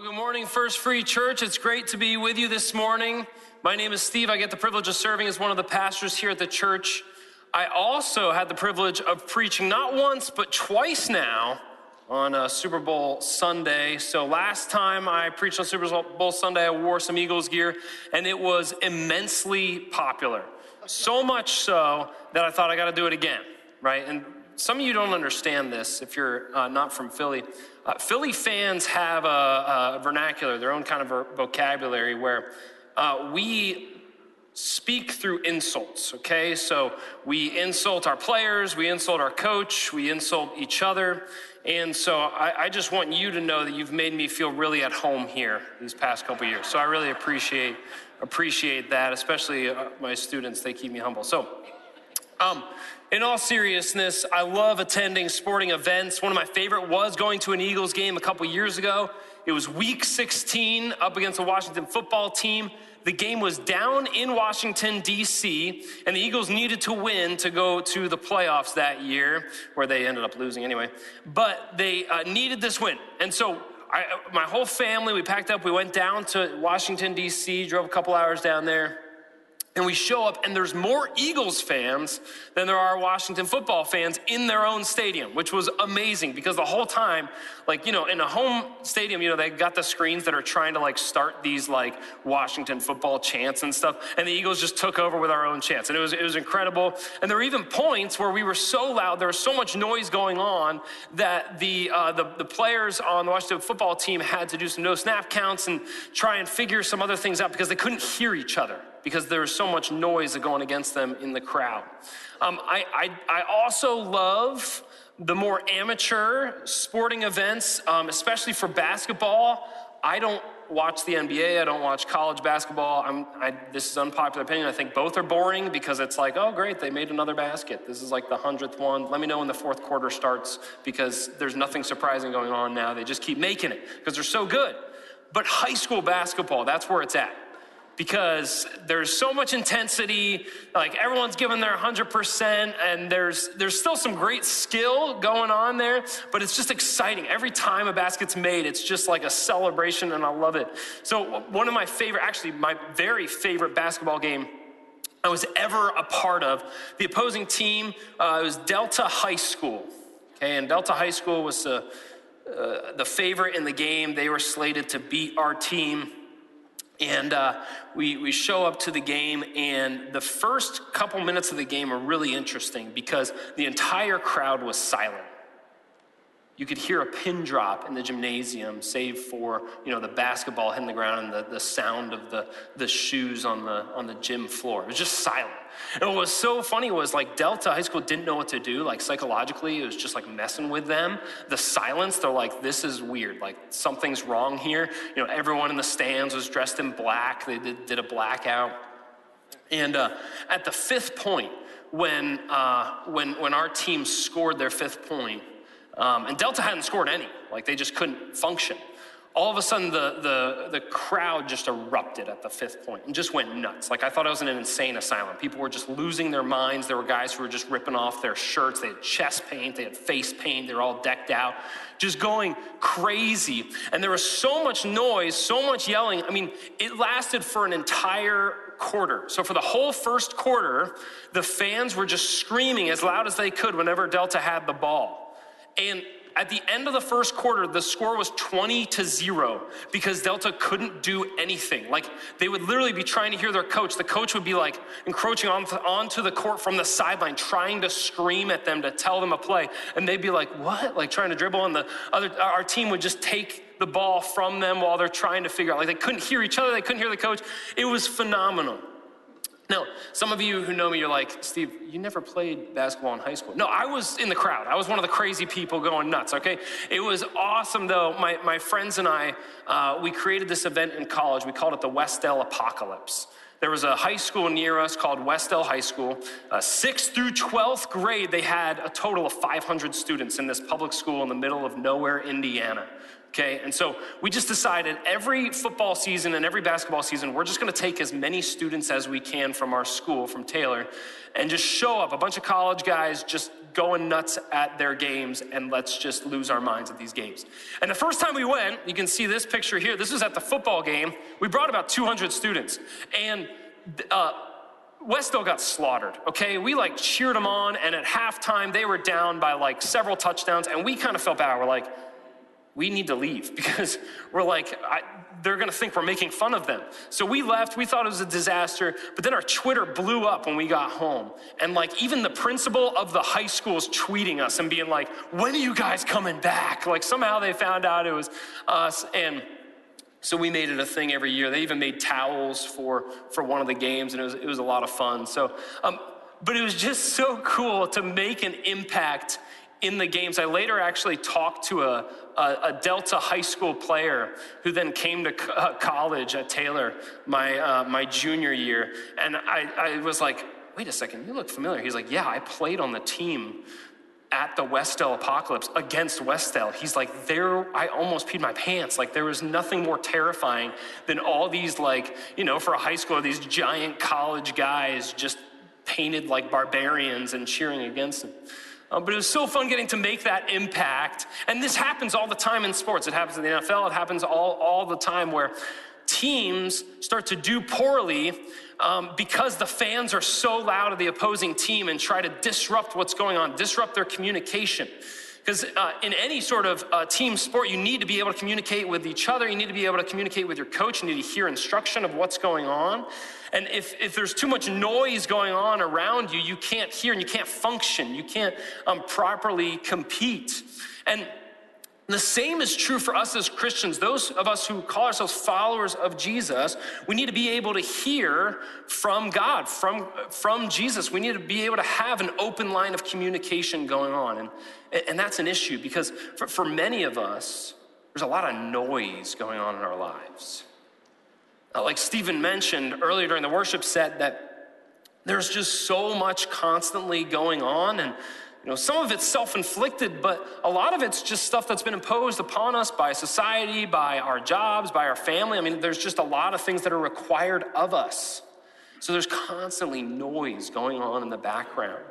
Well, good morning, First Free Church. It's great to be with you this morning. My name is Steve. I get the privilege of serving as one of the pastors here at the church. I also had the privilege of preaching not once, but twice now on a Super Bowl Sunday. So last time I preached on Super Bowl Sunday, I wore some Eagles gear, and it was immensely popular. So much so that I thought I got to do it again, right? And some of you don't understand this if you're uh, not from Philly. Uh, Philly fans have a, a, vernacular, their own kind of vocabulary, where uh, we speak through insults, okay? So we insult our players, we insult our coach, we insult each other. And so I, I just want you to know that you've made me feel really at home here these past couple years. So I really appreciate appreciate that, especially uh, my students. They keep me humble. So, um, in all seriousness, I love attending sporting events. One of my favorite was going to an Eagles game a couple years ago. It was week 16 up against the Washington football team. The game was down in Washington, D.C., and the Eagles needed to win to go to the playoffs that year, where they ended up losing anyway. But they uh, needed this win. And so I, my whole family, we packed up, we went down to Washington, D.C., drove a couple hours down there and we show up and there's more Eagles fans than there are Washington football fans in their own stadium, which was amazing because the whole time, like, you know, in a home stadium, you know, they got the screens that are trying to like start these like Washington football chants and stuff. And the Eagles just took over with our own chants. And it was, it was incredible. And there were even points where we were so loud, there was so much noise going on that the, uh, the, the players on the Washington football team had to do some no snap counts and try and figure some other things out because they couldn't hear each other because there's so much noise going against them in the crowd. Um, I, I, I, also love the more amateur sporting events, um, especially for basketball. I don't watch the NBA. I don't watch college basketball. I, this is unpopular opinion. I think both are boring because it's like, oh, great, they made another basket. This is like the hundredth one. Let me know when the fourth quarter starts because there's nothing surprising going on now. They just keep making it because they're so good. But high school basketball, that's where it's at because there's so much intensity like everyone's giving their 100% and there's there's still some great skill going on there but it's just exciting. Every time a basket's made it's just like a celebration and i love it. So one of my favorite actually my very favorite basketball game i was ever a part of the opposing team uh, was delta high school okay? And delta high school was uh, uh, the favorite in the game. They were slated to beat our team and uh, we, we show up to the game, and the first couple minutes of the game are really interesting because the entire crowd was silent. You could hear a pin drop in the gymnasium, save for you know the basketball hitting the ground and the, the sound of the, the shoes on the on the gym floor. It was just silent. And what was so funny was like Delta High School didn't know what to do. Like psychologically, it was just like messing with them. The silence, they're like, this is weird. Like something's wrong here. You know, everyone in the stands was dressed in black. They did, did a blackout. And uh, at the fifth point, when, uh, when, when our team scored their fifth point, um, and Delta hadn't scored any, like they just couldn't function all of a sudden the, the, the crowd just erupted at the fifth point and just went nuts. Like I thought I was in an insane asylum. People were just losing their minds. There were guys who were just ripping off their shirts. They had chest paint, they had face paint, they were all decked out, just going crazy. And there was so much noise, so much yelling. I mean, it lasted for an entire quarter. So for the whole first quarter, the fans were just screaming as loud as they could whenever Delta had the ball. And at the end of the first quarter, the score was 20 to 0 because Delta couldn't do anything. Like they would literally be trying to hear their coach. The coach would be like encroaching on, onto the court from the sideline, trying to scream at them to tell them a play. And they'd be like, What? Like trying to dribble. And the other, our team would just take the ball from them while they're trying to figure out. Like they couldn't hear each other, they couldn't hear the coach. It was phenomenal. Now, some of you who know me, you're like, Steve, you never played basketball in high school. No, I was in the crowd. I was one of the crazy people going nuts, okay? It was awesome, though. My, my friends and I, uh, we created this event in college. We called it the Westdale Apocalypse. There was a high school near us called Westdale High School. Uh, sixth through 12th grade, they had a total of 500 students in this public school in the middle of nowhere, Indiana. Okay, and so we just decided every football season and every basketball season, we're just gonna take as many students as we can from our school, from Taylor, and just show up. A bunch of college guys just going nuts at their games and let's just lose our minds at these games. And the first time we went, you can see this picture here. This was at the football game. We brought about 200 students. And uh, Westdale got slaughtered, okay? We like cheered them on, and at halftime, they were down by like several touchdowns, and we kind of felt bad. We're like, we need to leave because we're like, I, they're gonna think we're making fun of them. So we left, we thought it was a disaster, but then our Twitter blew up when we got home. And like, even the principal of the high school is tweeting us and being like, when are you guys coming back? Like, somehow they found out it was us. And so we made it a thing every year. They even made towels for, for one of the games, and it was, it was a lot of fun. So, um, but it was just so cool to make an impact in the games. I later actually talked to a, a, a Delta high school player who then came to co- uh, college at Taylor my, uh, my junior year. And I, I was like, wait a second, you look familiar. He's like, yeah, I played on the team at the Westdale apocalypse against Westdale. He's like, there, I almost peed my pants. Like, there was nothing more terrifying than all these, like, you know, for a high schooler, these giant college guys just painted like barbarians and cheering against them. Um, but it was so fun getting to make that impact. And this happens all the time in sports. It happens in the NFL, it happens all, all the time where teams start to do poorly um, because the fans are so loud of the opposing team and try to disrupt what's going on, disrupt their communication. Because uh, in any sort of uh, team sport, you need to be able to communicate with each other. You need to be able to communicate with your coach. You need to hear instruction of what's going on. And if, if there's too much noise going on around you, you can't hear and you can't function. You can't um, properly compete. And the same is true for us as Christians. Those of us who call ourselves followers of Jesus, we need to be able to hear from God, from, from Jesus. We need to be able to have an open line of communication going on. And, and that's an issue because for, for many of us, there's a lot of noise going on in our lives. Like Stephen mentioned earlier during the worship set, that there's just so much constantly going on. And you know, some of it's self inflicted, but a lot of it's just stuff that's been imposed upon us by society, by our jobs, by our family. I mean, there's just a lot of things that are required of us. So there's constantly noise going on in the background.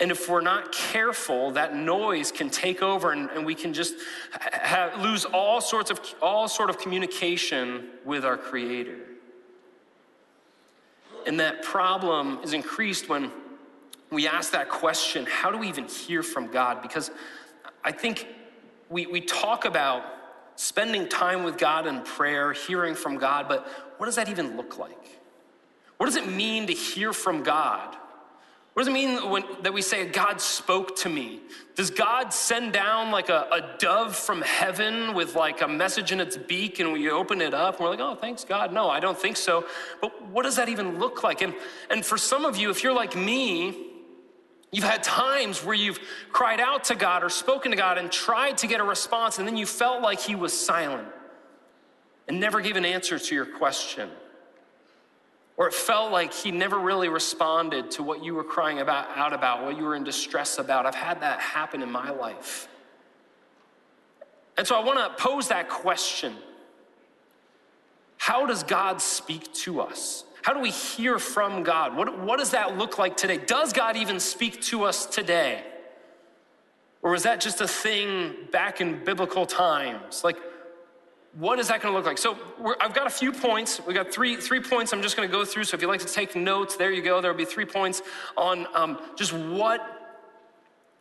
And if we're not careful, that noise can take over and, and we can just ha- lose all sorts of all sort of communication with our creator. And that problem is increased when we ask that question how do we even hear from God? Because I think we, we talk about spending time with God in prayer, hearing from God, but what does that even look like? What does it mean to hear from God? What does it mean when, that we say, God spoke to me? Does God send down like a, a, dove from heaven with like a message in its beak and we open it up and we're like, oh, thanks God? No, I don't think so. But what does that even look like? And, and for some of you, if you're like me, You've had times where you've cried out to God or spoken to God and tried to get a response, and then you felt like He was silent and never gave an answer to your question. Or it felt like He never really responded to what you were crying about, out about, what you were in distress about. I've had that happen in my life. And so I want to pose that question How does God speak to us? How do we hear from God? What, what does that look like today? Does God even speak to us today? Or is that just a thing back in biblical times? Like, what is that going to look like? So I've got a few points. We've got three three points. I'm just going to go through. So if you'd like to take notes, there you go. There will be three points on um, just what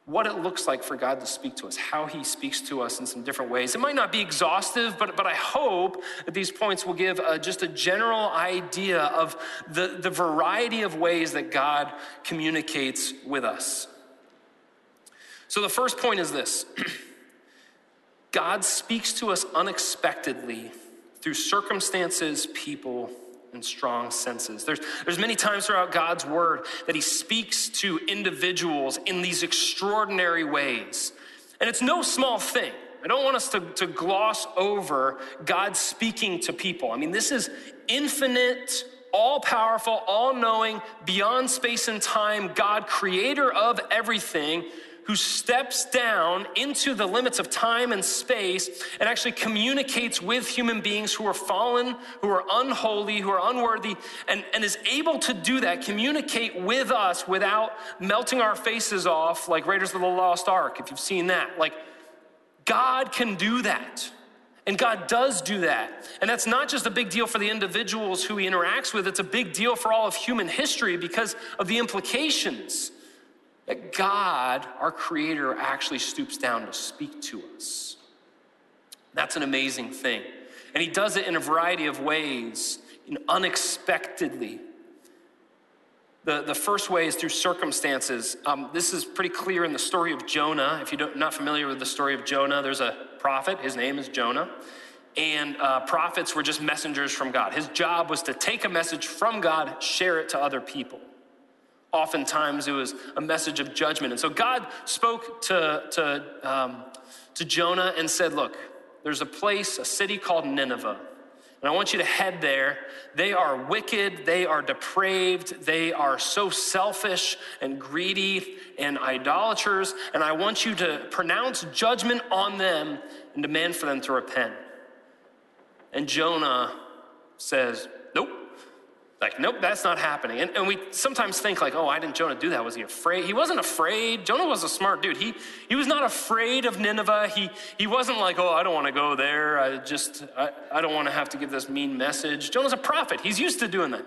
what it looks like for God to speak to us, how He speaks to us in some different ways. It might not be exhaustive, but, but I hope that these points will give uh, just a general idea of the, the variety of ways that God communicates with us. So the first point is this God speaks to us unexpectedly through circumstances, people, and strong senses. There's, there's many times throughout God's word that he speaks to individuals in these extraordinary ways. And it's no small thing. I don't want us to, to gloss over God speaking to people. I mean, this is infinite, all powerful, all knowing, beyond space and time, God, creator of everything, who steps down into the limits of time and space and actually communicates with human beings who are fallen, who are unholy, who are unworthy, and, and is able to do that, communicate with us without melting our faces off like Raiders of the Lost Ark, if you've seen that. Like, God can do that. And God does do that. And that's not just a big deal for the individuals who he interacts with, it's a big deal for all of human history because of the implications that God, our Creator, actually stoops down to speak to us. That's an amazing thing. And He does it in a variety of ways, know, unexpectedly. The, the first way is through circumstances. Um, this is pretty clear in the story of Jonah. If you're not familiar with the story of Jonah, there's a prophet. His name is Jonah. And uh, prophets were just messengers from God. His job was to take a message from God, share it to other people. Oftentimes, it was a message of judgment. And so God spoke to, to, um, to Jonah and said, Look, there's a place, a city called Nineveh. And I want you to head there. They are wicked, they are depraved, they are so selfish and greedy and idolaters. And I want you to pronounce judgment on them and demand for them to repent. And Jonah says, Nope. Like, nope, that's not happening. And, and we sometimes think, like, oh, why didn't Jonah do that? Was he afraid? He wasn't afraid. Jonah was a smart dude. He, he was not afraid of Nineveh. He, he wasn't like, oh, I don't want to go there. I just, I, I don't want to have to give this mean message. Jonah's a prophet. He's used to doing that.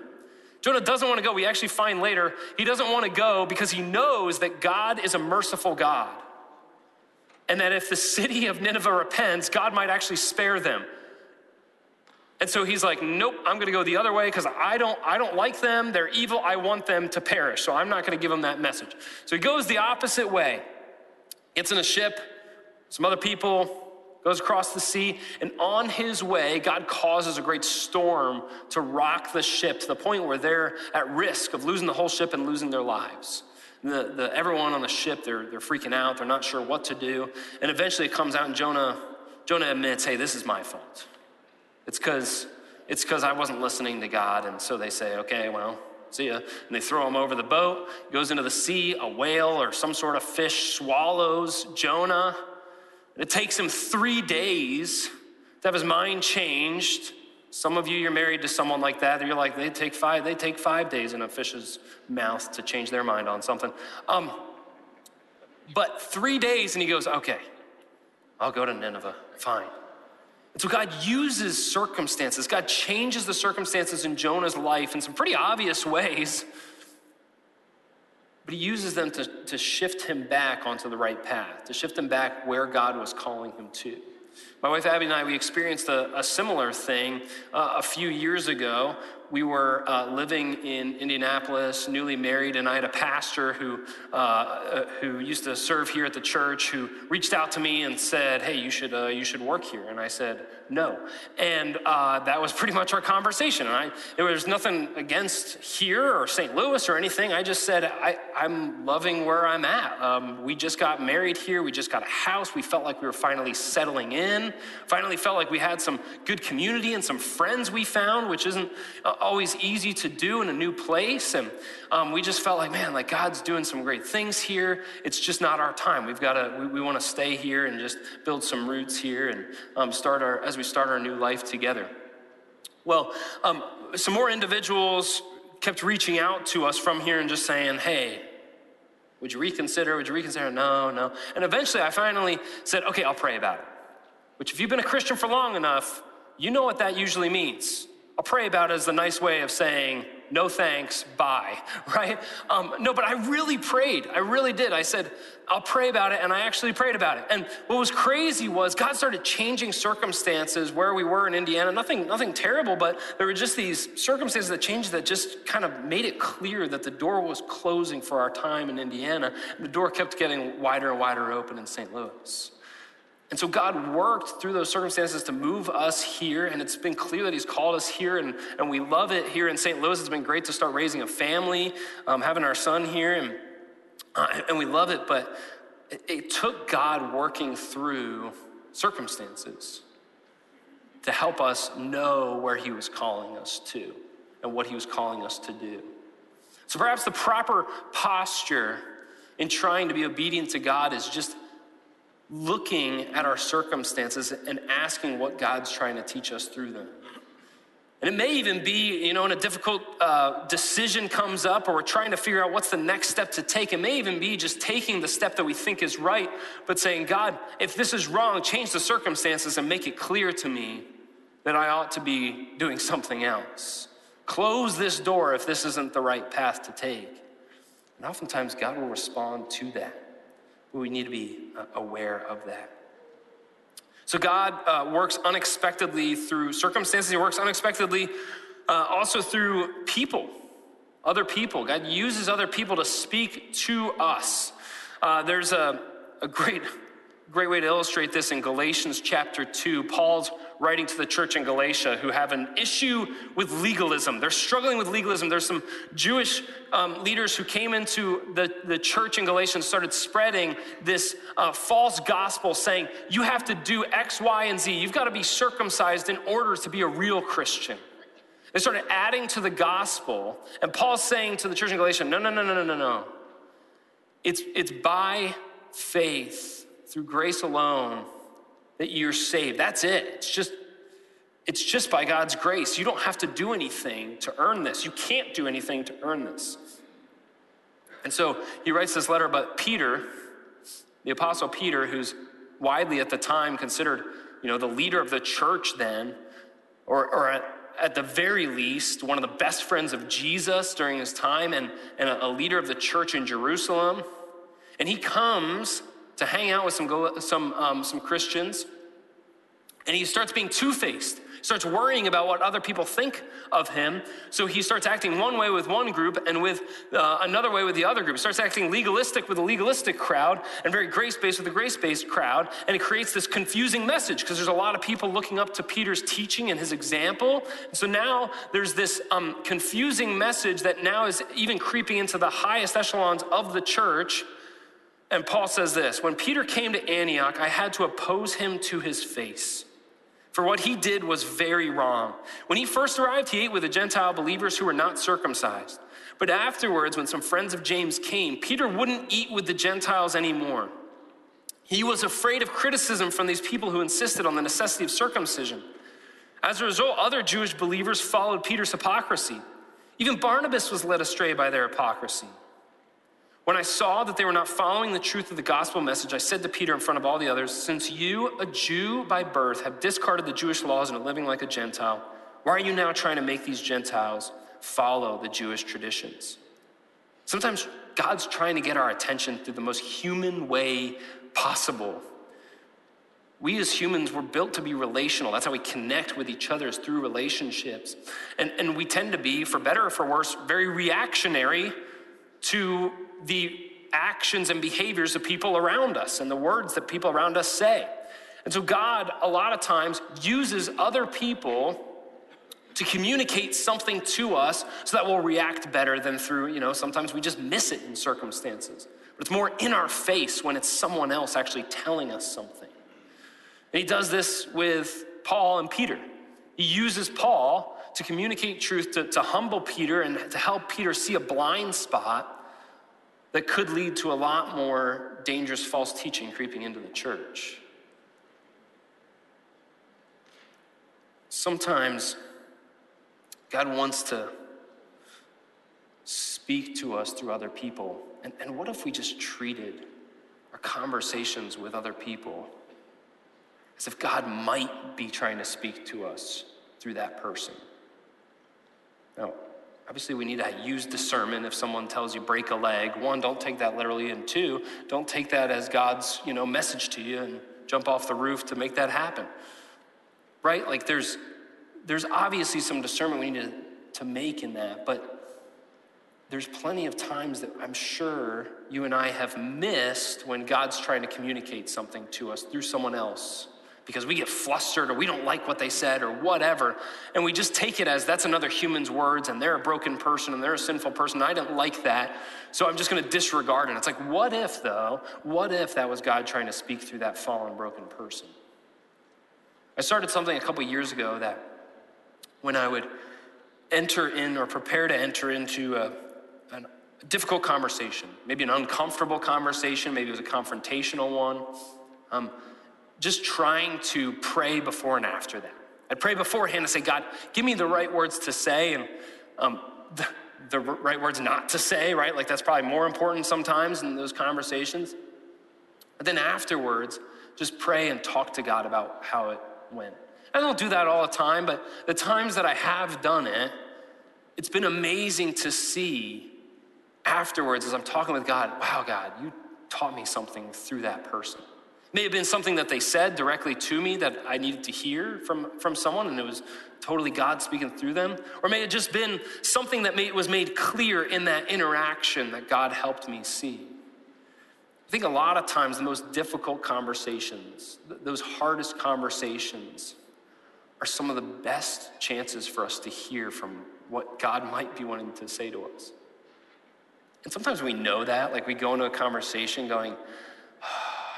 Jonah doesn't want to go. We actually find later he doesn't want to go because he knows that God is a merciful God. And that if the city of Nineveh repents, God might actually spare them. And so he's like, nope, I'm going to go the other way because I don't, I don't like them. They're evil. I want them to perish. So I'm not going to give them that message. So he goes the opposite way, gets in a ship, some other people, goes across the sea, and on his way, God causes a great storm to rock the ship to the point where they're at risk of losing the whole ship and losing their lives. The, the, everyone on the ship, they're, they're freaking out. They're not sure what to do. And eventually it comes out, and Jonah, Jonah admits, hey, this is my fault. It's because it's because I wasn't listening to God. And so they say, okay, well, see ya. And they throw him over the boat, goes into the sea, a whale or some sort of fish swallows Jonah. It takes him three days to have his mind changed. Some of you, you're married to someone like that. And you're like, they take five, they take five days in a fish's mouth to change their mind on something. Um, but three days, and he goes, okay, I'll go to Nineveh. Fine. So God uses circumstances. God changes the circumstances in Jonah's life in some pretty obvious ways, but he uses them to, to shift him back onto the right path, to shift him back where God was calling him to. My wife Abby and I, we experienced a, a similar thing uh, a few years ago we were uh, living in Indianapolis, newly married, and I had a pastor who, uh, uh, who used to serve here at the church who reached out to me and said, Hey, you should, uh, you should work here. And I said, No. And uh, that was pretty much our conversation. And I, there was nothing against here or St. Louis or anything. I just said, I, am loving where I'm at. Um, we just got married here, we just got a house. We felt like we were finally settling in, finally felt like we had some good community and some friends we found, which isn't always easy to do in a new place. And um, we just felt like, man, like God's doing some great things here. It's just not our time. We've got to, we, we want to stay here and just build some roots here and um, start our, as we start our new life together. Well, um, some more individuals kept reaching out to us from here and just saying, hey, would you reconsider? Would you reconsider? No, no. And eventually I finally said, okay, I'll pray about it. Which, if you've been a Christian for long enough, you know what that usually means. I'll pray about it as the nice way of saying, no thanks, bye, right? Um, no, but I really prayed. I really did. I said, I'll pray about it, and I actually prayed about it. And what was crazy was God started changing circumstances where we were in Indiana. Nothing, nothing terrible, but there were just these circumstances that changed that just kind of made it clear that the door was closing for our time in Indiana. The door kept getting wider and wider open in St. Louis. And so God worked through those circumstances to move us here, and it's been clear that He's called us here, and, and we love it here in St. Louis. It's been great to start raising a family, um, having our son here, and, uh, and we love it, but it, it took God working through circumstances to help us know where He was calling us to and what He was calling us to do. So perhaps the proper posture in trying to be obedient to God is just looking at our circumstances and asking what God's trying to teach us through them. And it may even be, you know, when a difficult uh, decision comes up or we're trying to figure out what's the next step to take, it may even be just taking the step that we think is right, but saying, God, if this is wrong, change the circumstances and make it clear to me that I ought to be doing something else. Close this door if this isn't the right path to take. And oftentimes, God will respond to that. We need to be uh, aware of that. So God uh, works unexpectedly through circumstances. He works unexpectedly uh, also through people, other people. God uses other people to speak to us. Uh, there's a, a great, great way to illustrate this in Galatians chapter 2. Paul's writing to the church in Galatia who have an issue with legalism. They're struggling with legalism. There's some Jewish um, leaders who came into the, the church in Galatia and started spreading this uh, false gospel saying, you have to do X, Y, and Z. You've got to be circumcised in order to be a real Christian. They started adding to the gospel. And Paul's saying to the church in Galatia, no, no, no, no, no, no, no. It's, it's by faith, through grace alone, that you're saved. That's it. It's just it's just by God's grace. You don't have to do anything to earn this. You can't do anything to earn this. And so he writes this letter about Peter, the apostle Peter, who's widely at the time considered, you know, the leader of the church then, or, or at, at the very least, one of the best friends of Jesus during his time and, and a leader of the church in Jerusalem. And he comes to hang out with some, some, um, some Christians, and he starts being two faced. Starts worrying about what other people think of him. So he starts acting one way with one group and with uh, another way with the other group. Starts acting legalistic with a legalistic crowd and very grace based with a grace based crowd. And it creates this confusing message because there's a lot of people looking up to Peter's teaching and his example. And so now there's this um, confusing message that now is even creeping into the highest echelons of the church and Paul says this When Peter came to Antioch, I had to oppose him to his face. For what he did was very wrong. When he first arrived, he ate with the Gentile believers who were not circumcised. But afterwards, when some friends of James came, Peter wouldn't eat with the Gentiles anymore. He was afraid of criticism from these people who insisted on the necessity of circumcision. As a result, other Jewish believers followed Peter's hypocrisy. Even Barnabas was led astray by their hypocrisy. When I saw that they were not following the truth of the gospel message, I said to Peter in front of all the others, Since you, a Jew by birth, have discarded the Jewish laws and are living like a Gentile, why are you now trying to make these Gentiles follow the Jewish traditions? Sometimes God's trying to get our attention through the most human way possible. We as humans were built to be relational. That's how we connect with each other is through relationships. And, and we tend to be, for better or for worse, very reactionary to the actions and behaviors of people around us and the words that people around us say. And so, God, a lot of times, uses other people to communicate something to us so that we'll react better than through, you know, sometimes we just miss it in circumstances. But it's more in our face when it's someone else actually telling us something. And he does this with Paul and Peter. He uses Paul to communicate truth, to, to humble Peter, and to help Peter see a blind spot that could lead to a lot more dangerous false teaching creeping into the church. Sometimes God wants to speak to us through other people. And, and what if we just treated our conversations with other people as if God might be trying to speak to us through that person? Now, Obviously, we need to use discernment if someone tells you break a leg. One, don't take that literally, and two, don't take that as God's you know message to you and jump off the roof to make that happen. Right? Like there's there's obviously some discernment we need to, to make in that, but there's plenty of times that I'm sure you and I have missed when God's trying to communicate something to us through someone else because we get flustered or we don't like what they said or whatever. And we just take it as that's another human's words and they're a broken person and they're a sinful person. I didn't like that. So I'm just going to disregard it. It's like, what if, though? What if that was God trying to speak through that fallen, broken person? I started something a couple years ago that when I would enter in or prepare to enter into a, a difficult conversation, maybe an uncomfortable conversation, maybe it was a confrontational one. Um, just trying to pray before and after that. I'd pray beforehand and say, God, give me the right words to say and um, the, the right words not to say, right? Like that's probably more important sometimes in those conversations. But then afterwards, just pray and talk to God about how it went. I don't do that all the time, but the times that I have done it, it's been amazing to see afterwards as I'm talking with God, wow, God, you taught me something through that person. May have been something that they said directly to me that I needed to hear from, from someone, and it was totally God speaking through them. Or may it just been something that made, was made clear in that interaction that God helped me see. I think a lot of times the most difficult conversations, those hardest conversations, are some of the best chances for us to hear from what God might be wanting to say to us. And sometimes we know that, like we go into a conversation going,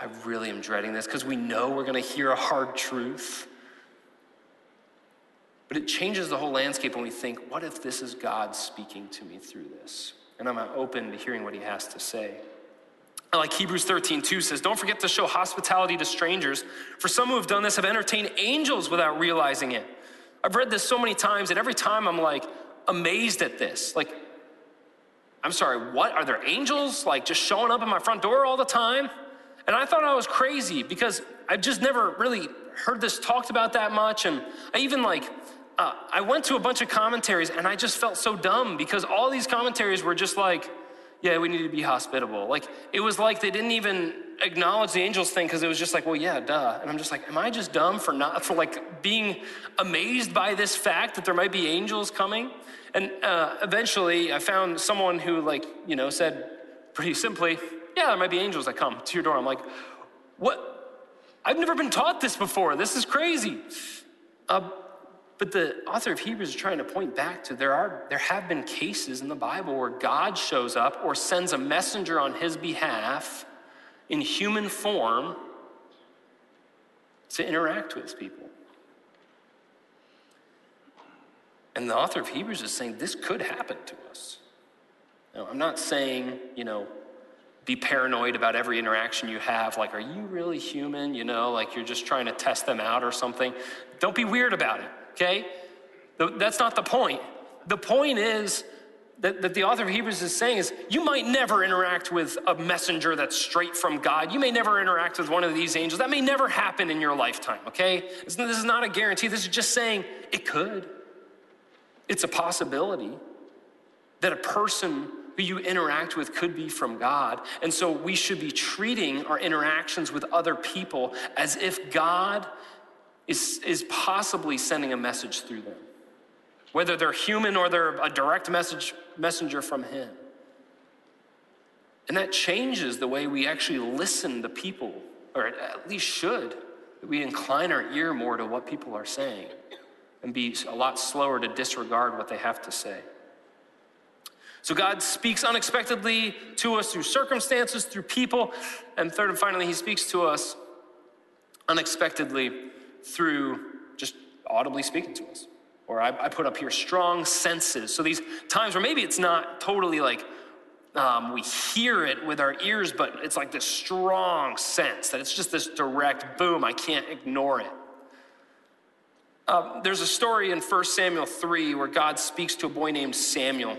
I really am dreading this because we know we're going to hear a hard truth. But it changes the whole landscape when we think, what if this is God speaking to me through this? And I'm uh, open to hearing what he has to say. Like Hebrews 13, 2 says, Don't forget to show hospitality to strangers, for some who have done this have entertained angels without realizing it. I've read this so many times, and every time I'm like amazed at this. Like, I'm sorry, what? Are there angels like just showing up at my front door all the time? And I thought I was crazy because I've just never really heard this talked about that much. And I even like, uh, I went to a bunch of commentaries and I just felt so dumb because all these commentaries were just like, yeah, we need to be hospitable. Like, it was like they didn't even acknowledge the angels thing because it was just like, well, yeah, duh. And I'm just like, am I just dumb for not, for like being amazed by this fact that there might be angels coming? And uh, eventually I found someone who, like, you know, said pretty simply, yeah, there might be angels that come to your door. I'm like, what? I've never been taught this before. This is crazy. Uh, but the author of Hebrews is trying to point back to there are there have been cases in the Bible where God shows up or sends a messenger on his behalf in human form to interact with people. And the author of Hebrews is saying this could happen to us. Now, I'm not saying, you know, be paranoid about every interaction you have. Like, are you really human? You know, like you're just trying to test them out or something. Don't be weird about it, okay? That's not the point. The point is that, that the author of Hebrews is saying is you might never interact with a messenger that's straight from God. You may never interact with one of these angels. That may never happen in your lifetime, okay? This is not a guarantee. This is just saying it could. It's a possibility that a person who you interact with could be from God. And so we should be treating our interactions with other people as if God is, is possibly sending a message through them, whether they're human or they're a direct message, messenger from Him. And that changes the way we actually listen to people, or at least should. That we incline our ear more to what people are saying and be a lot slower to disregard what they have to say. So God speaks unexpectedly to us through circumstances, through people. And third and finally, He speaks to us unexpectedly through just audibly speaking to us. Or I, I put up here strong senses. So these times where maybe it's not totally like um, we hear it with our ears, but it's like this strong sense that it's just this direct boom, I can't ignore it. Um, there's a story in 1 Samuel 3 where God speaks to a boy named Samuel.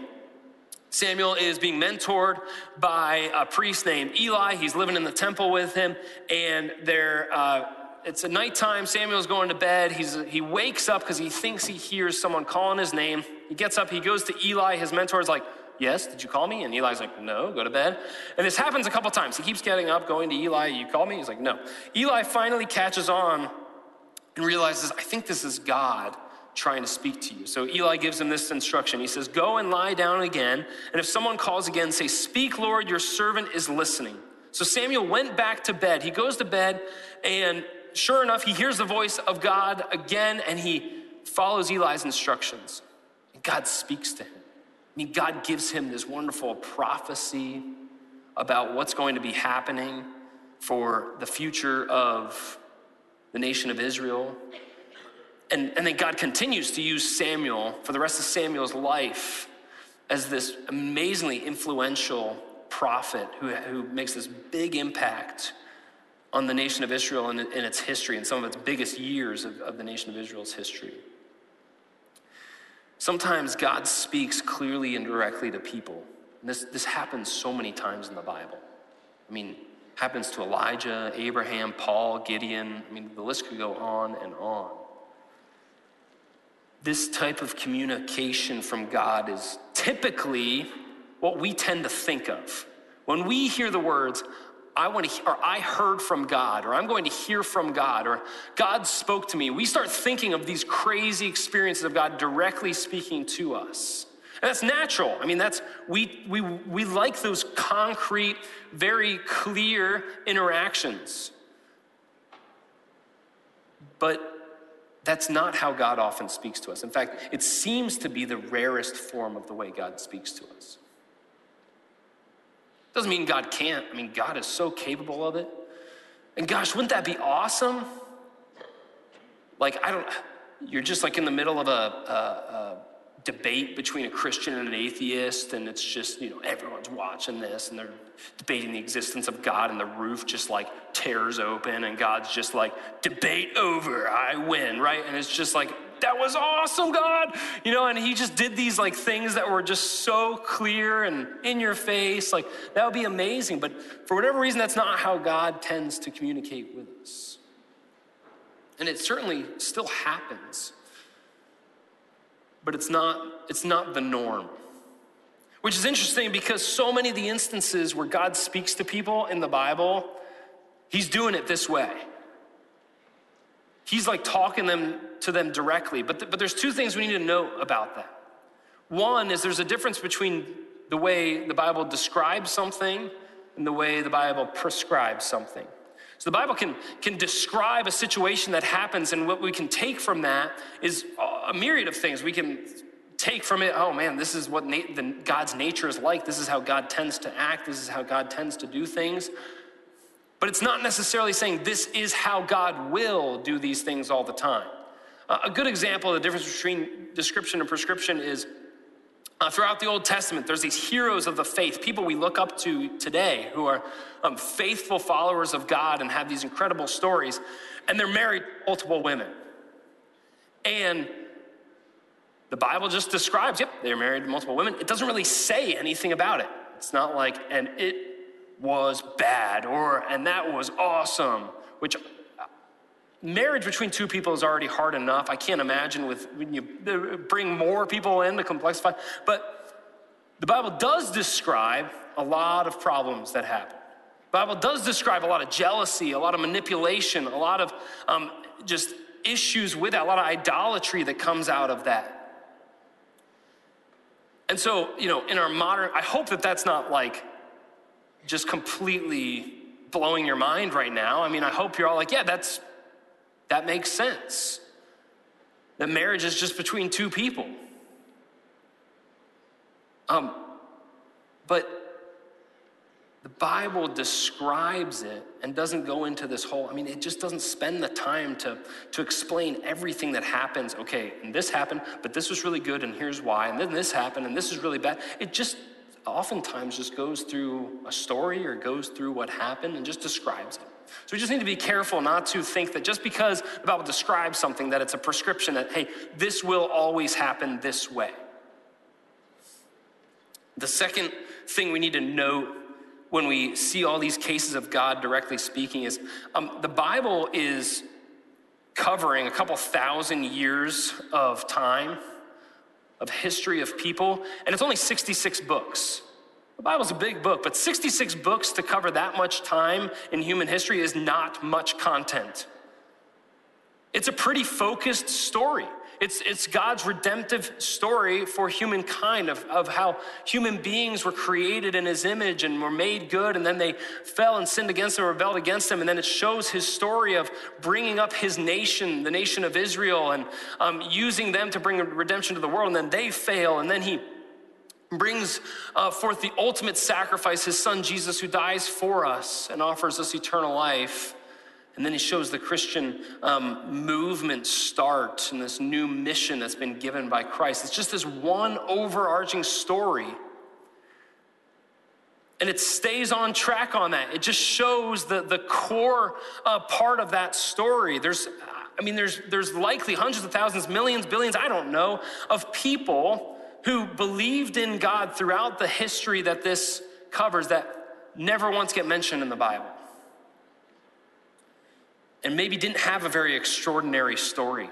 Samuel is being mentored by a priest named Eli. He's living in the temple with him, and they're, uh, it's a nighttime. Samuel's going to bed. He's, he wakes up because he thinks he hears someone calling his name. He gets up, he goes to Eli. His mentor is like, Yes, did you call me? And Eli's like, No, go to bed. And this happens a couple times. He keeps getting up, going to Eli, You call me? He's like, No. Eli finally catches on and realizes, I think this is God trying to speak to you. So Eli gives him this instruction. He says, Go and lie down again. And if someone calls again, say, Speak, Lord, your servant is listening. So Samuel went back to bed. He goes to bed, and sure enough, he hears the voice of God again, and he follows Eli's instructions. And God speaks to him. I mean, God gives him this wonderful prophecy about what's going to be happening for the future of the nation of Israel and, and then God continues to use Samuel for the rest of Samuel's life as this amazingly influential prophet who, who makes this big impact on the nation of Israel and, in its history and some of its biggest years of, of the nation of Israel's history. Sometimes God speaks clearly and directly to people. And this, this happens so many times in the Bible. I mean, happens to Elijah, Abraham, Paul, Gideon. I mean, the list could go on and on. This type of communication from God is typically what we tend to think of. When we hear the words, I want to, or I heard from God, or I'm going to hear from God, or God spoke to me, we start thinking of these crazy experiences of God directly speaking to us. And that's natural. I mean, that's, we, we, we like those concrete, very clear interactions. But that's not how God often speaks to us. In fact, it seems to be the rarest form of the way God speaks to us. Doesn't mean God can't. I mean, God is so capable of it. And gosh, wouldn't that be awesome? Like, I don't, you're just like in the middle of a, a, a debate between a Christian and an atheist, and it's just, you know, everyone's watching this and they're debating the existence of God, and the roof just like tears open, and God's just like, debate over, I win, right? And it's just like, that was awesome, God, you know, and he just did these like things that were just so clear and in your face. Like, that would be amazing. But for whatever reason, that's not how God tends to communicate with us. And it certainly still happens but it's not, it's not the norm. Which is interesting because so many of the instances where God speaks to people in the Bible, He's doing it this way. He's like talking them to them directly. But, th- but there's two things we need to know about that. One is there's a difference between the way the Bible describes something and the way the Bible prescribes something. So the Bible can, can describe a situation that happens, and what we can take from that is a myriad of things. We can take from it, oh man, this is what na- the, God's nature is like. This is how God tends to act. This is how God tends to do things. But it's not necessarily saying this is how God will do these things all the time. Uh, a good example of the difference between description and prescription is uh, throughout the Old Testament, there's these heroes of the faith, people we look up to today who are um, faithful followers of God and have these incredible stories, and they're married to multiple women. And the Bible just describes, yep, they're married to multiple women. It doesn't really say anything about it. It's not like, and it was bad or, and that was awesome, which marriage between two people is already hard enough. I can't imagine with when you bring more people in to complexify. But the Bible does describe a lot of problems that happen. The Bible does describe a lot of jealousy, a lot of manipulation, a lot of um, just issues with that, a lot of idolatry that comes out of that. And so, you know, in our modern, I hope that that's not like just completely blowing your mind right now. I mean, I hope you're all like, yeah, that's that makes sense. That marriage is just between two people. Um, but the Bible describes it and doesn't go into this whole, I mean, it just doesn't spend the time to, to explain everything that happens. Okay, and this happened, but this was really good, and here's why, and then this happened, and this is really bad. It just oftentimes just goes through a story or goes through what happened and just describes it. So we just need to be careful not to think that just because the Bible describes something, that it's a prescription that, hey, this will always happen this way. The second thing we need to note when we see all these cases of God directly speaking is um, the Bible is covering a couple thousand years of time, of history of people, and it's only 66 books. The Bible's a big book, but 66 books to cover that much time in human history is not much content. It's a pretty focused story. It's, it's God's redemptive story for humankind of, of how human beings were created in his image and were made good, and then they fell and sinned against him, rebelled against him. And then it shows his story of bringing up his nation, the nation of Israel, and um, using them to bring redemption to the world. And then they fail, and then he brings uh, forth the ultimate sacrifice, his son Jesus, who dies for us and offers us eternal life. And then he shows the Christian um, movement start and this new mission that's been given by Christ. It's just this one overarching story. And it stays on track on that. It just shows the, the core uh, part of that story. There's, I mean, there's, there's likely hundreds of thousands, millions, billions, I don't know, of people who believed in God throughout the history that this covers that never once get mentioned in the Bible. And maybe didn't have a very extraordinary story,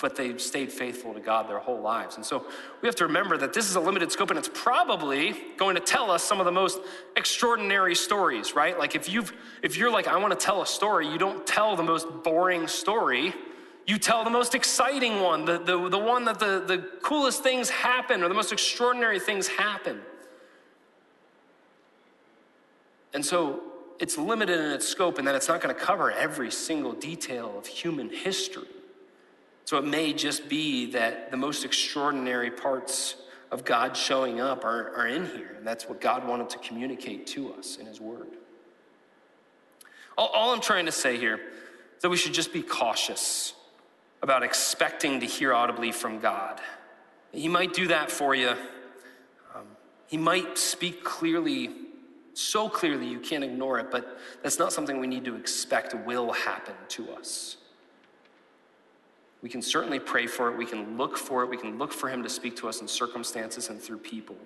but they stayed faithful to God their whole lives. And so we have to remember that this is a limited scope and it's probably going to tell us some of the most extraordinary stories, right? Like if you've if you're like I want to tell a story, you don't tell the most boring story. You tell the most exciting one, the, the, the one that the, the coolest things happen or the most extraordinary things happen. And so it's limited in its scope in that it's not going to cover every single detail of human history. So it may just be that the most extraordinary parts of God showing up are, are in here. And that's what God wanted to communicate to us in His Word. All, all I'm trying to say here is that we should just be cautious about expecting to hear audibly from God. He might do that for you. Um, he might speak clearly so clearly you can't ignore it, but that's not something we need to expect will happen to us. We can certainly pray for it, we can look for it, we can look for Him to speak to us in circumstances and through people.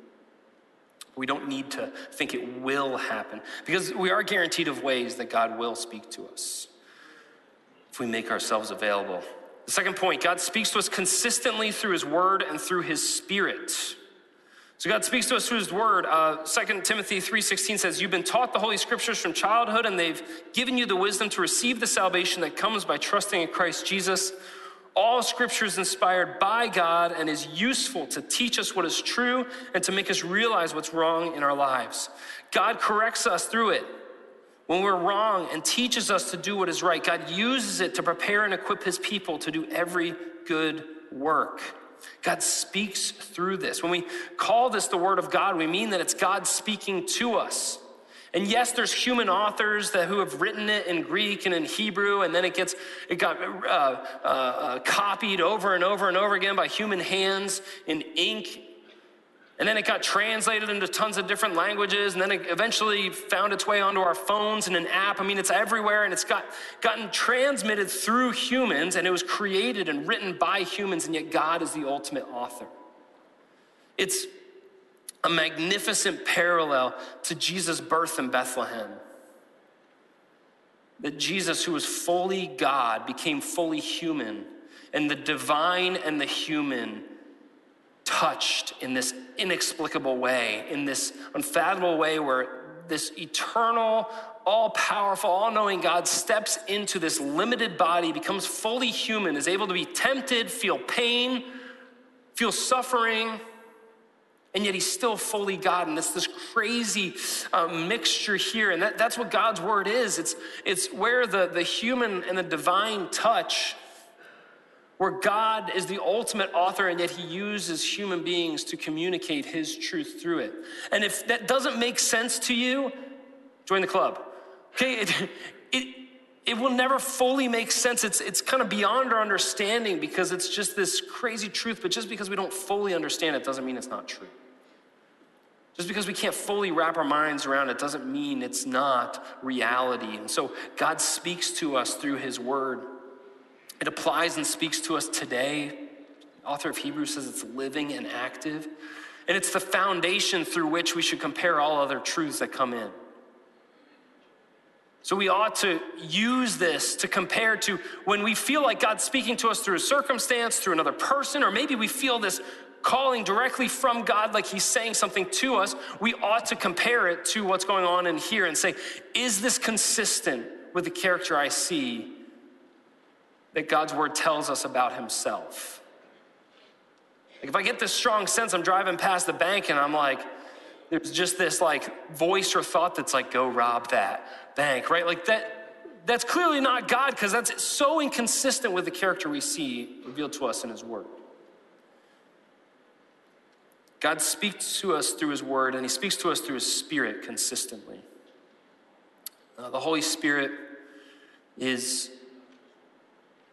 We don't need to think it will happen because we are guaranteed of ways that God will speak to us if we make ourselves available. Second point God speaks to us consistently through His Word and through His Spirit. So God speaks to us through his word. Uh, 2 Timothy 3.16 says, You've been taught the Holy Scriptures from childhood, and they've given you the wisdom to receive the salvation that comes by trusting in Christ Jesus. All scripture is inspired by God and is useful to teach us what is true and to make us realize what's wrong in our lives. God corrects us through it when we're wrong and teaches us to do what is right. God uses it to prepare and equip his people to do every good work. God speaks through this. When we call this the Word of God, we mean that it's God speaking to us. And yes, there's human authors that who have written it in Greek and in Hebrew, and then it gets it got uh, uh, uh, copied over and over and over again by human hands in ink and then it got translated into tons of different languages, and then it eventually found its way onto our phones and an app. I mean, it's everywhere, and it's got gotten transmitted through humans, and it was created and written by humans, and yet God is the ultimate author. It's a magnificent parallel to Jesus' birth in Bethlehem. That Jesus, who was fully God, became fully human, and the divine and the human touched in this inexplicable way, in this unfathomable way where this eternal, all powerful, all knowing God steps into this limited body, becomes fully human, is able to be tempted, feel pain, feel suffering, and yet he's still fully God. And it's this crazy uh, mixture here. And that, that's what God's word is it's, it's where the, the human and the divine touch where God is the ultimate author and yet he uses human beings to communicate his truth through it. And if that doesn't make sense to you, join the club. Okay, it, it, it will never fully make sense. It's, it's kind of beyond our understanding because it's just this crazy truth, but just because we don't fully understand it doesn't mean it's not true. Just because we can't fully wrap our minds around it doesn't mean it's not reality. And so God speaks to us through his word. It applies and speaks to us today. The author of Hebrews says it's living and active. And it's the foundation through which we should compare all other truths that come in. So we ought to use this to compare to when we feel like God's speaking to us through a circumstance, through another person, or maybe we feel this calling directly from God, like He's saying something to us, we ought to compare it to what's going on in here and say, is this consistent with the character I see that God's word tells us about himself. Like if I get this strong sense, I'm driving past the bank and I'm like, there's just this like voice or thought that's like, go rob that bank, right? Like that, that's clearly not God because that's so inconsistent with the character we see revealed to us in his word. God speaks to us through his word and he speaks to us through his spirit consistently. Uh, the Holy Spirit is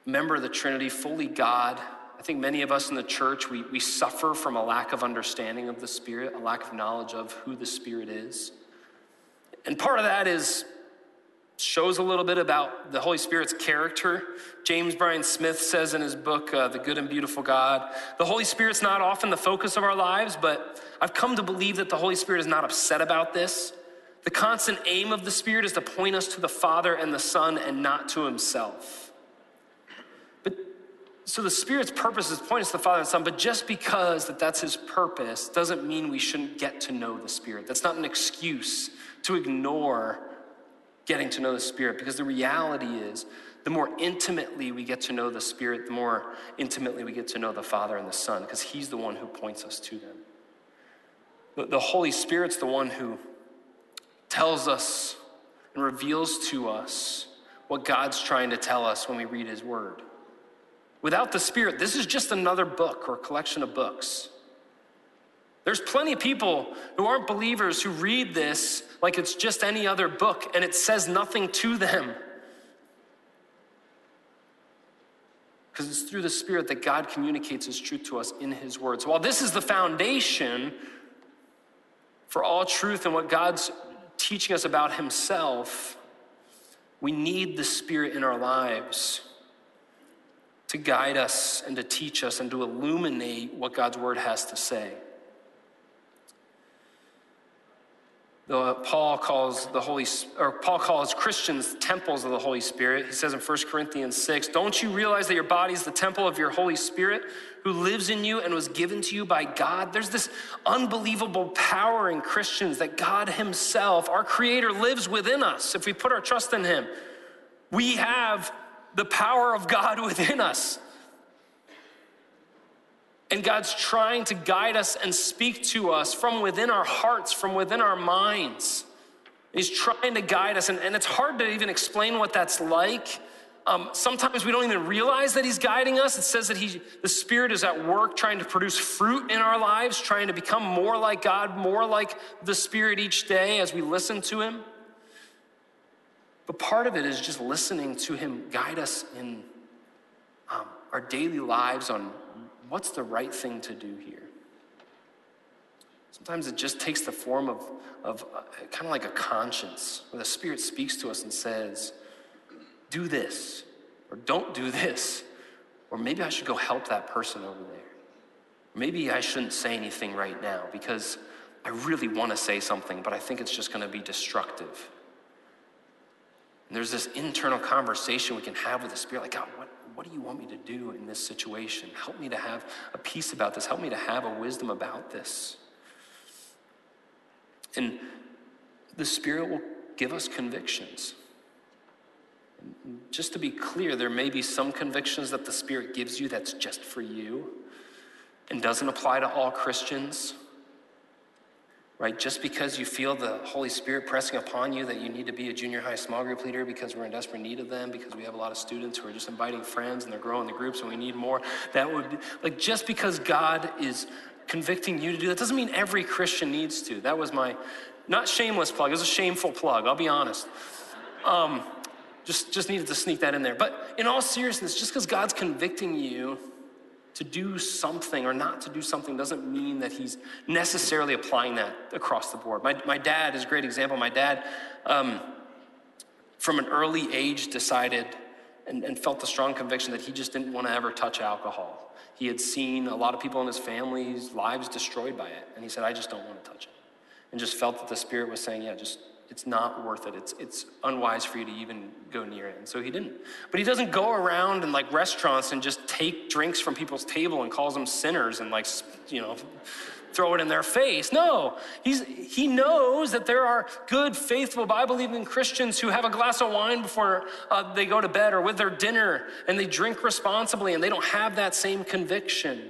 member of the Trinity, fully God. I think many of us in the church, we, we suffer from a lack of understanding of the Spirit, a lack of knowledge of who the Spirit is. And part of that is shows a little bit about the Holy Spirit's character. James Bryan Smith says in his book, uh, The Good and Beautiful God, the Holy Spirit's not often the focus of our lives, but I've come to believe that the Holy Spirit is not upset about this. The constant aim of the Spirit is to point us to the Father and the Son and not to himself. So the Spirit's purpose is point us to the Father and the Son, but just because that that's his purpose doesn't mean we shouldn't get to know the Spirit. That's not an excuse to ignore getting to know the Spirit because the reality is the more intimately we get to know the Spirit, the more intimately we get to know the Father and the Son because He's the one who points us to them. The Holy Spirit's the one who tells us and reveals to us what God's trying to tell us when we read His Word. Without the Spirit, this is just another book or collection of books. There's plenty of people who aren't believers who read this like it's just any other book and it says nothing to them. Because it's through the Spirit that God communicates His truth to us in His Word. So while this is the foundation for all truth and what God's teaching us about Himself, we need the Spirit in our lives to guide us and to teach us and to illuminate what God's Word has to say. The, uh, Paul calls the Holy or Paul calls Christians temples of the Holy Spirit. He says in 1 Corinthians 6, "Don't you realize that your body is the temple of your Holy Spirit who lives in you and was given to you by God?" There's this unbelievable power in Christians that God himself, our creator lives within us if we put our trust in him. We have the power of God within us. And God's trying to guide us and speak to us from within our hearts, from within our minds. He's trying to guide us, and, and it's hard to even explain what that's like. Um, sometimes we don't even realize that He's guiding us. It says that he, the Spirit is at work trying to produce fruit in our lives, trying to become more like God, more like the Spirit each day as we listen to Him. But part of it is just listening to Him guide us in um, our daily lives on what's the right thing to do here? Sometimes it just takes the form of, of uh, kind of like a conscience, where the Spirit speaks to us and says, do this, or don't do this, or maybe I should go help that person over there. Maybe I shouldn't say anything right now because I really want to say something, but I think it's just going to be destructive. There's this internal conversation we can have with the Spirit like, God, what, what do you want me to do in this situation? Help me to have a peace about this. Help me to have a wisdom about this. And the Spirit will give us convictions. Just to be clear, there may be some convictions that the Spirit gives you that's just for you and doesn't apply to all Christians right? Just because you feel the Holy Spirit pressing upon you that you need to be a junior high small group leader because we're in desperate need of them, because we have a lot of students who are just inviting friends and they're growing the groups and we need more, that would be like just because God is convicting you to do that doesn't mean every Christian needs to. That was my not shameless plug, it was a shameful plug, I'll be honest. Um, just, just needed to sneak that in there. But in all seriousness, just because God's convicting you to do something or not to do something doesn't mean that he's necessarily applying that across the board. My, my dad is a great example. My dad, um, from an early age, decided and, and felt the strong conviction that he just didn't want to ever touch alcohol. He had seen a lot of people in his family's lives destroyed by it. And he said, I just don't want to touch it. And just felt that the Spirit was saying, yeah, just it's not worth it. It's, it's unwise for you to even go near it. And so he didn't. But he doesn't go around in like restaurants and just take drinks from people's table and calls them sinners and like, you know, throw it in their face. No, he's, he knows that there are good, faithful, Bible believing Christians who have a glass of wine before uh, they go to bed or with their dinner and they drink responsibly and they don't have that same conviction.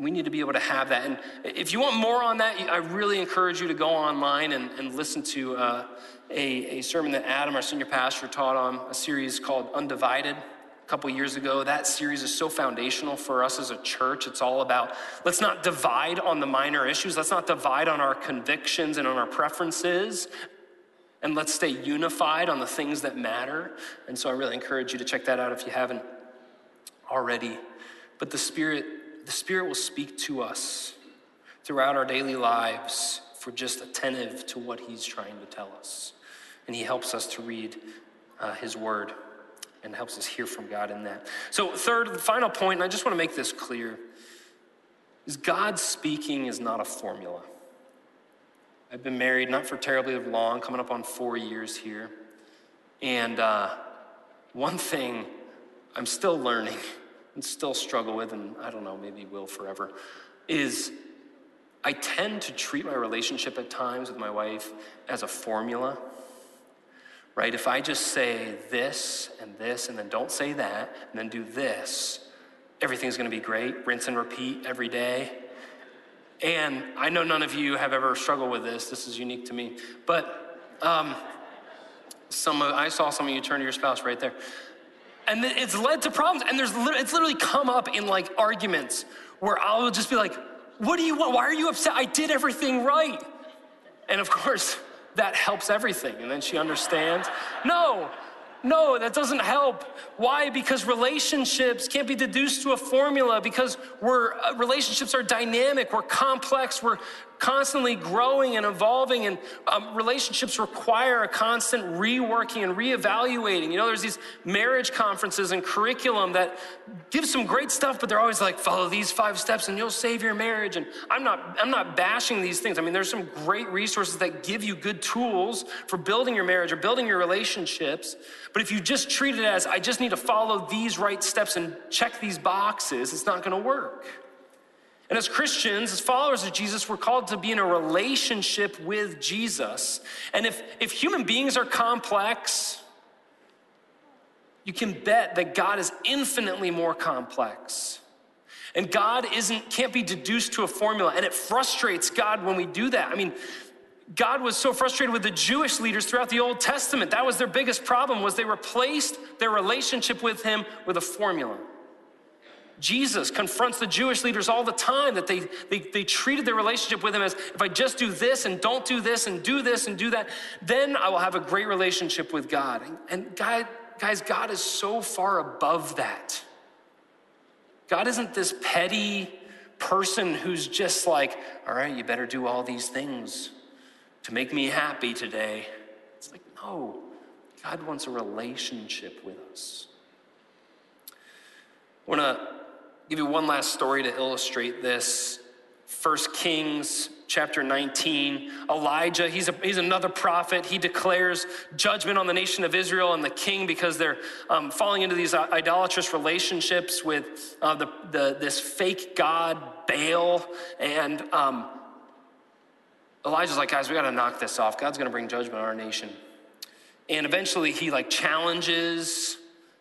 We need to be able to have that. And if you want more on that, I really encourage you to go online and, and listen to uh, a, a sermon that Adam, our senior pastor, taught on a series called Undivided a couple years ago. That series is so foundational for us as a church. It's all about let's not divide on the minor issues, let's not divide on our convictions and on our preferences. And let's stay unified on the things that matter. And so I really encourage you to check that out if you haven't already. But the Spirit, the Spirit will speak to us throughout our daily lives if we're just attentive to what He's trying to tell us. And He helps us to read uh, His Word and helps us hear from God in that. So, third, the final point, and I just want to make this clear, is God speaking is not a formula. I've been married not for terribly long, coming up on four years here. And uh, one thing I'm still learning and still struggle with, and I don't know, maybe will forever, is I tend to treat my relationship at times with my wife as a formula right? If I just say this and this and then don't say that and then do this, everything's gonna be great. Rinse and repeat every day. And I know none of you have ever struggled with this. This is unique to me. But um, some of, I saw some of you turn to your spouse right there. And it's led to problems. And there's it's literally come up in like arguments where I'll just be like, what do you want? Why are you upset? I did everything right. And of course, that helps everything. And then she understands. No, no, that doesn't help. Why? Because relationships can't be deduced to a formula because we're, uh, relationships are dynamic, we're complex, we're constantly growing and evolving, and um, relationships require a constant reworking and reevaluating. You know, there's these marriage conferences and curriculum that give some great stuff, but they're always like, follow these five steps and you'll save your marriage. And I'm not, I'm not bashing these things. I mean, there's some great resources that give you good tools for building your marriage or building your relationships. But if you just treat it as, I just need to follow these right steps and check these boxes, it's not going to work. And as Christians, as followers of Jesus, we're called to be in a relationship with Jesus. And if, if human beings are complex, you can bet that God is infinitely more complex. And God isn't, can't be deduced to a formula. And it frustrates God when we do that. I mean, God was so frustrated with the Jewish leaders throughout the Old Testament. That was their biggest problem was they replaced their relationship with him with a formula. Jesus confronts the Jewish leaders all the time that they, they, they treated their relationship with him as if I just do this and don't do this and do this and do that, then I will have a great relationship with God. And God, guys, God is so far above that. God isn't this petty person who's just like, all right, you better do all these things to make me happy today. It's like, no, God wants a relationship with us. I want to give you one last story to illustrate this. First Kings chapter 19. Elijah, he's, a, he's another prophet. He declares judgment on the nation of Israel and the king because they're um, falling into these idolatrous relationships with uh, the, the, this fake god, Baal. And um, Elijah's like, guys, we got to knock this off. God's going to bring judgment on our nation. And eventually he like challenges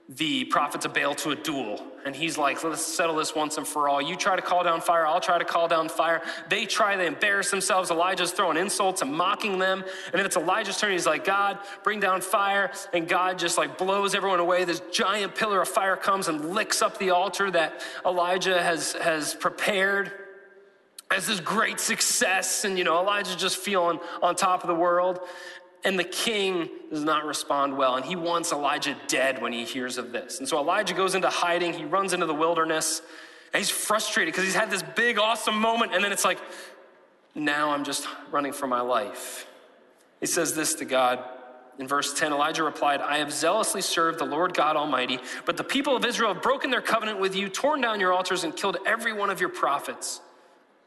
the prophets of Baal to a duel. And he's like, let's settle this once and for all. You try to call down fire, I'll try to call down fire. They try, they embarrass themselves. Elijah's throwing insults and mocking them. And then it's Elijah's turn. He's like, God, bring down fire. And God just like blows everyone away. This giant pillar of fire comes and licks up the altar that Elijah has, has prepared as this great success. And, you know, Elijah's just feeling on top of the world. And the king does not respond well, and he wants Elijah dead when he hears of this. And so Elijah goes into hiding, he runs into the wilderness, and he's frustrated because he's had this big, awesome moment, and then it's like, now I'm just running for my life. He says this to God. In verse 10, Elijah replied, I have zealously served the Lord God Almighty, but the people of Israel have broken their covenant with you, torn down your altars, and killed every one of your prophets.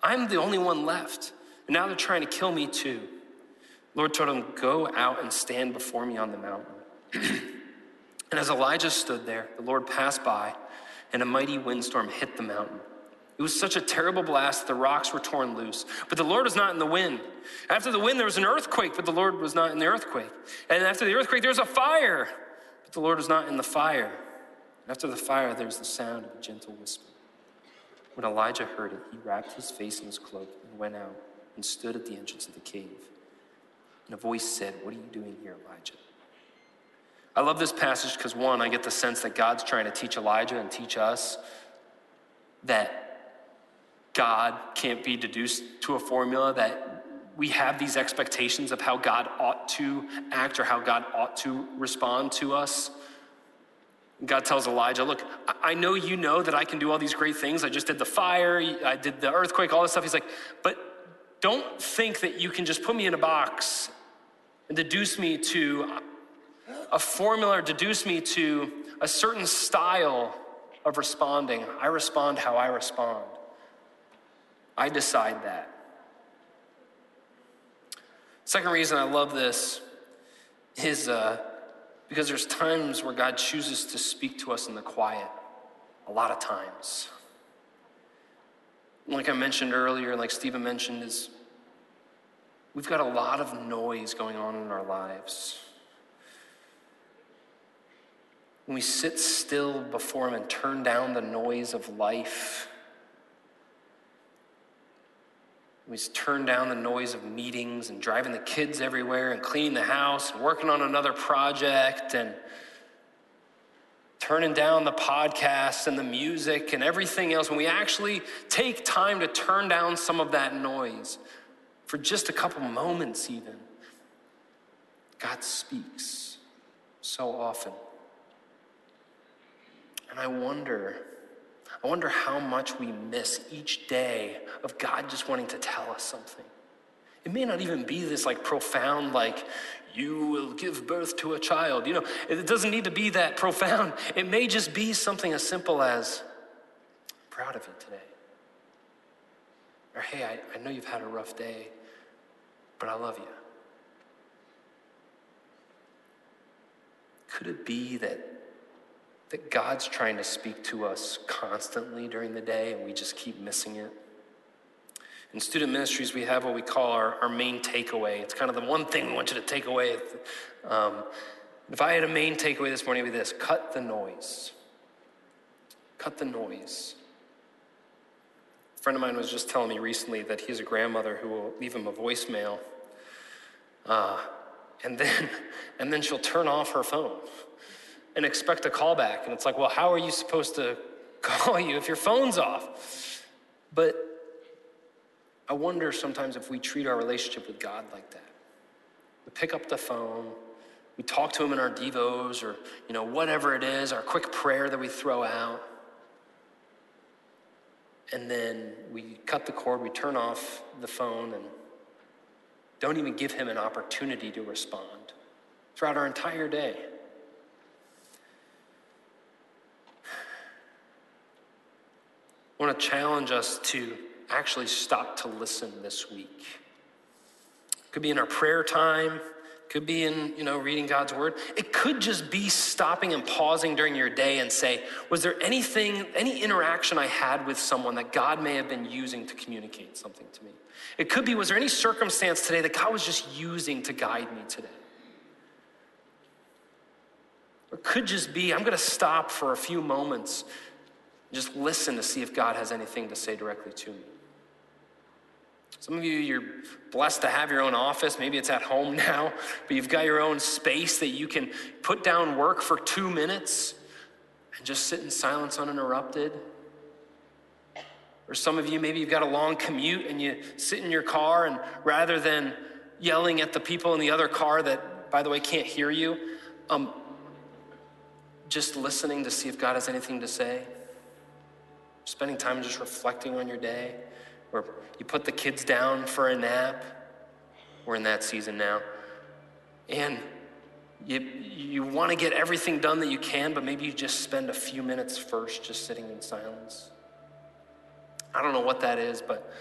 I'm the only one left, and now they're trying to kill me too. Lord told him, Go out and stand before me on the mountain. and as Elijah stood there, the Lord passed by, and a mighty windstorm hit the mountain. It was such a terrible blast the rocks were torn loose. But the Lord was not in the wind. After the wind, there was an earthquake, but the Lord was not in the earthquake. And after the earthquake, there was a fire, but the Lord was not in the fire. And After the fire, there was the sound of a gentle whisper. When Elijah heard it, he wrapped his face in his cloak and went out and stood at the entrance of the cave. And a voice said, What are you doing here, Elijah? I love this passage because, one, I get the sense that God's trying to teach Elijah and teach us that God can't be deduced to a formula, that we have these expectations of how God ought to act or how God ought to respond to us. God tells Elijah, Look, I know you know that I can do all these great things. I just did the fire, I did the earthquake, all this stuff. He's like, But don't think that you can just put me in a box and deduce me to a formula, or deduce me to a certain style of responding. I respond how I respond. I decide that. Second reason I love this is uh, because there's times where God chooses to speak to us in the quiet, a lot of times. Like I mentioned earlier, like Stephen mentioned, is we've got a lot of noise going on in our lives. When we sit still before Him and turn down the noise of life, we turn down the noise of meetings and driving the kids everywhere and cleaning the house and working on another project and turning down the podcasts and the music and everything else, when we actually take time to turn down some of that noise for just a couple moments, even, God speaks so often. And I wonder, I wonder how much we miss each day of God just wanting to tell us something. It may not even be this like profound, like, you will give birth to a child. You know, it doesn't need to be that profound. It may just be something as simple as, proud of you today. Or, hey, I, I know you've had a rough day, but I love you. Could it be that that God's trying to speak to us constantly during the day and we just keep missing it. In student ministries, we have what we call our, our main takeaway. It's kind of the one thing we want you to take away. Um, if I had a main takeaway this morning, it would be this cut the noise. Cut the noise. A friend of mine was just telling me recently that he has a grandmother who will leave him a voicemail. Uh, and then, and then she'll turn off her phone and expect a callback. And it's like, well, how are you supposed to call you if your phone's off? But I wonder sometimes if we treat our relationship with God like that. We pick up the phone, we talk to him in our devos or, you know, whatever it is, our quick prayer that we throw out. And then we cut the cord, we turn off the phone, and don't even give him an opportunity to respond throughout our entire day. I want to challenge us to actually stop to listen this week. It Could be in our prayer time, could be in, you know, reading God's word. It could just be stopping and pausing during your day and say, was there anything, any interaction I had with someone that God may have been using to communicate something to me? It could be, was there any circumstance today that God was just using to guide me today? Or it could just be, I'm going to stop for a few moments just listen to see if God has anything to say directly to me. Some of you, you're blessed to have your own office. Maybe it's at home now, but you've got your own space that you can put down work for two minutes and just sit in silence uninterrupted. Or some of you, maybe you've got a long commute and you sit in your car, and rather than yelling at the people in the other car that, by the way, can't hear you, um, just listening to see if God has anything to say spending time just reflecting on your day, or you put the kids down for a nap. We're in that season now. And you, you want to get everything done that you can, but maybe you just spend a few minutes first just sitting in silence. I don't know what that is, but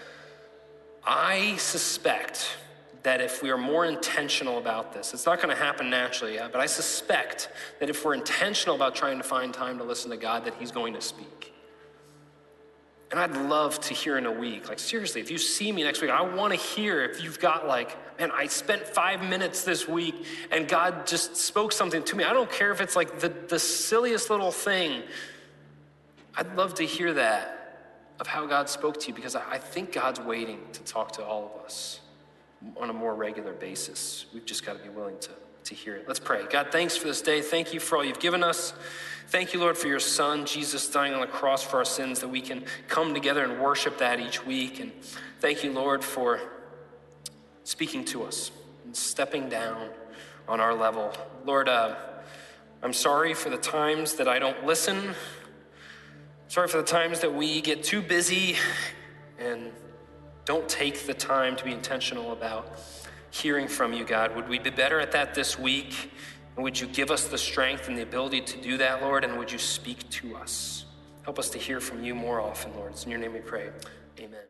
I suspect that if we are more intentional about this, it's not going to happen naturally, yet, but I suspect that if we're intentional about trying to find time to listen to God, that He's going to speak. And I'd love to hear in a week, like seriously, if you see me next week, I want to hear if you've got like, man, I spent five minutes this week and God just spoke something to me. I don't care if it's like the, the silliest little thing. I'd love to hear that of how God spoke to you because I, I think God's waiting to talk to all of us on a more regular basis. We've just got to be willing to, to hear it. Let's pray. God, thanks for this day. Thank you for all you've given us. Thank you, Lord, for your Son, Jesus, dying on the cross for our sins, that we can come together and worship that each week. And thank you, Lord, for speaking to us and stepping down on our level. Lord, uh, I'm sorry for the times that I don't listen. Sorry for the times that we get too busy and don't take the time to be intentional about hearing from you, God. Would we be better at that this week? And would you give us the strength and the ability to do that, Lord? And would you speak to us? Help us to hear from you more often, Lord. It's in your name we pray. Amen.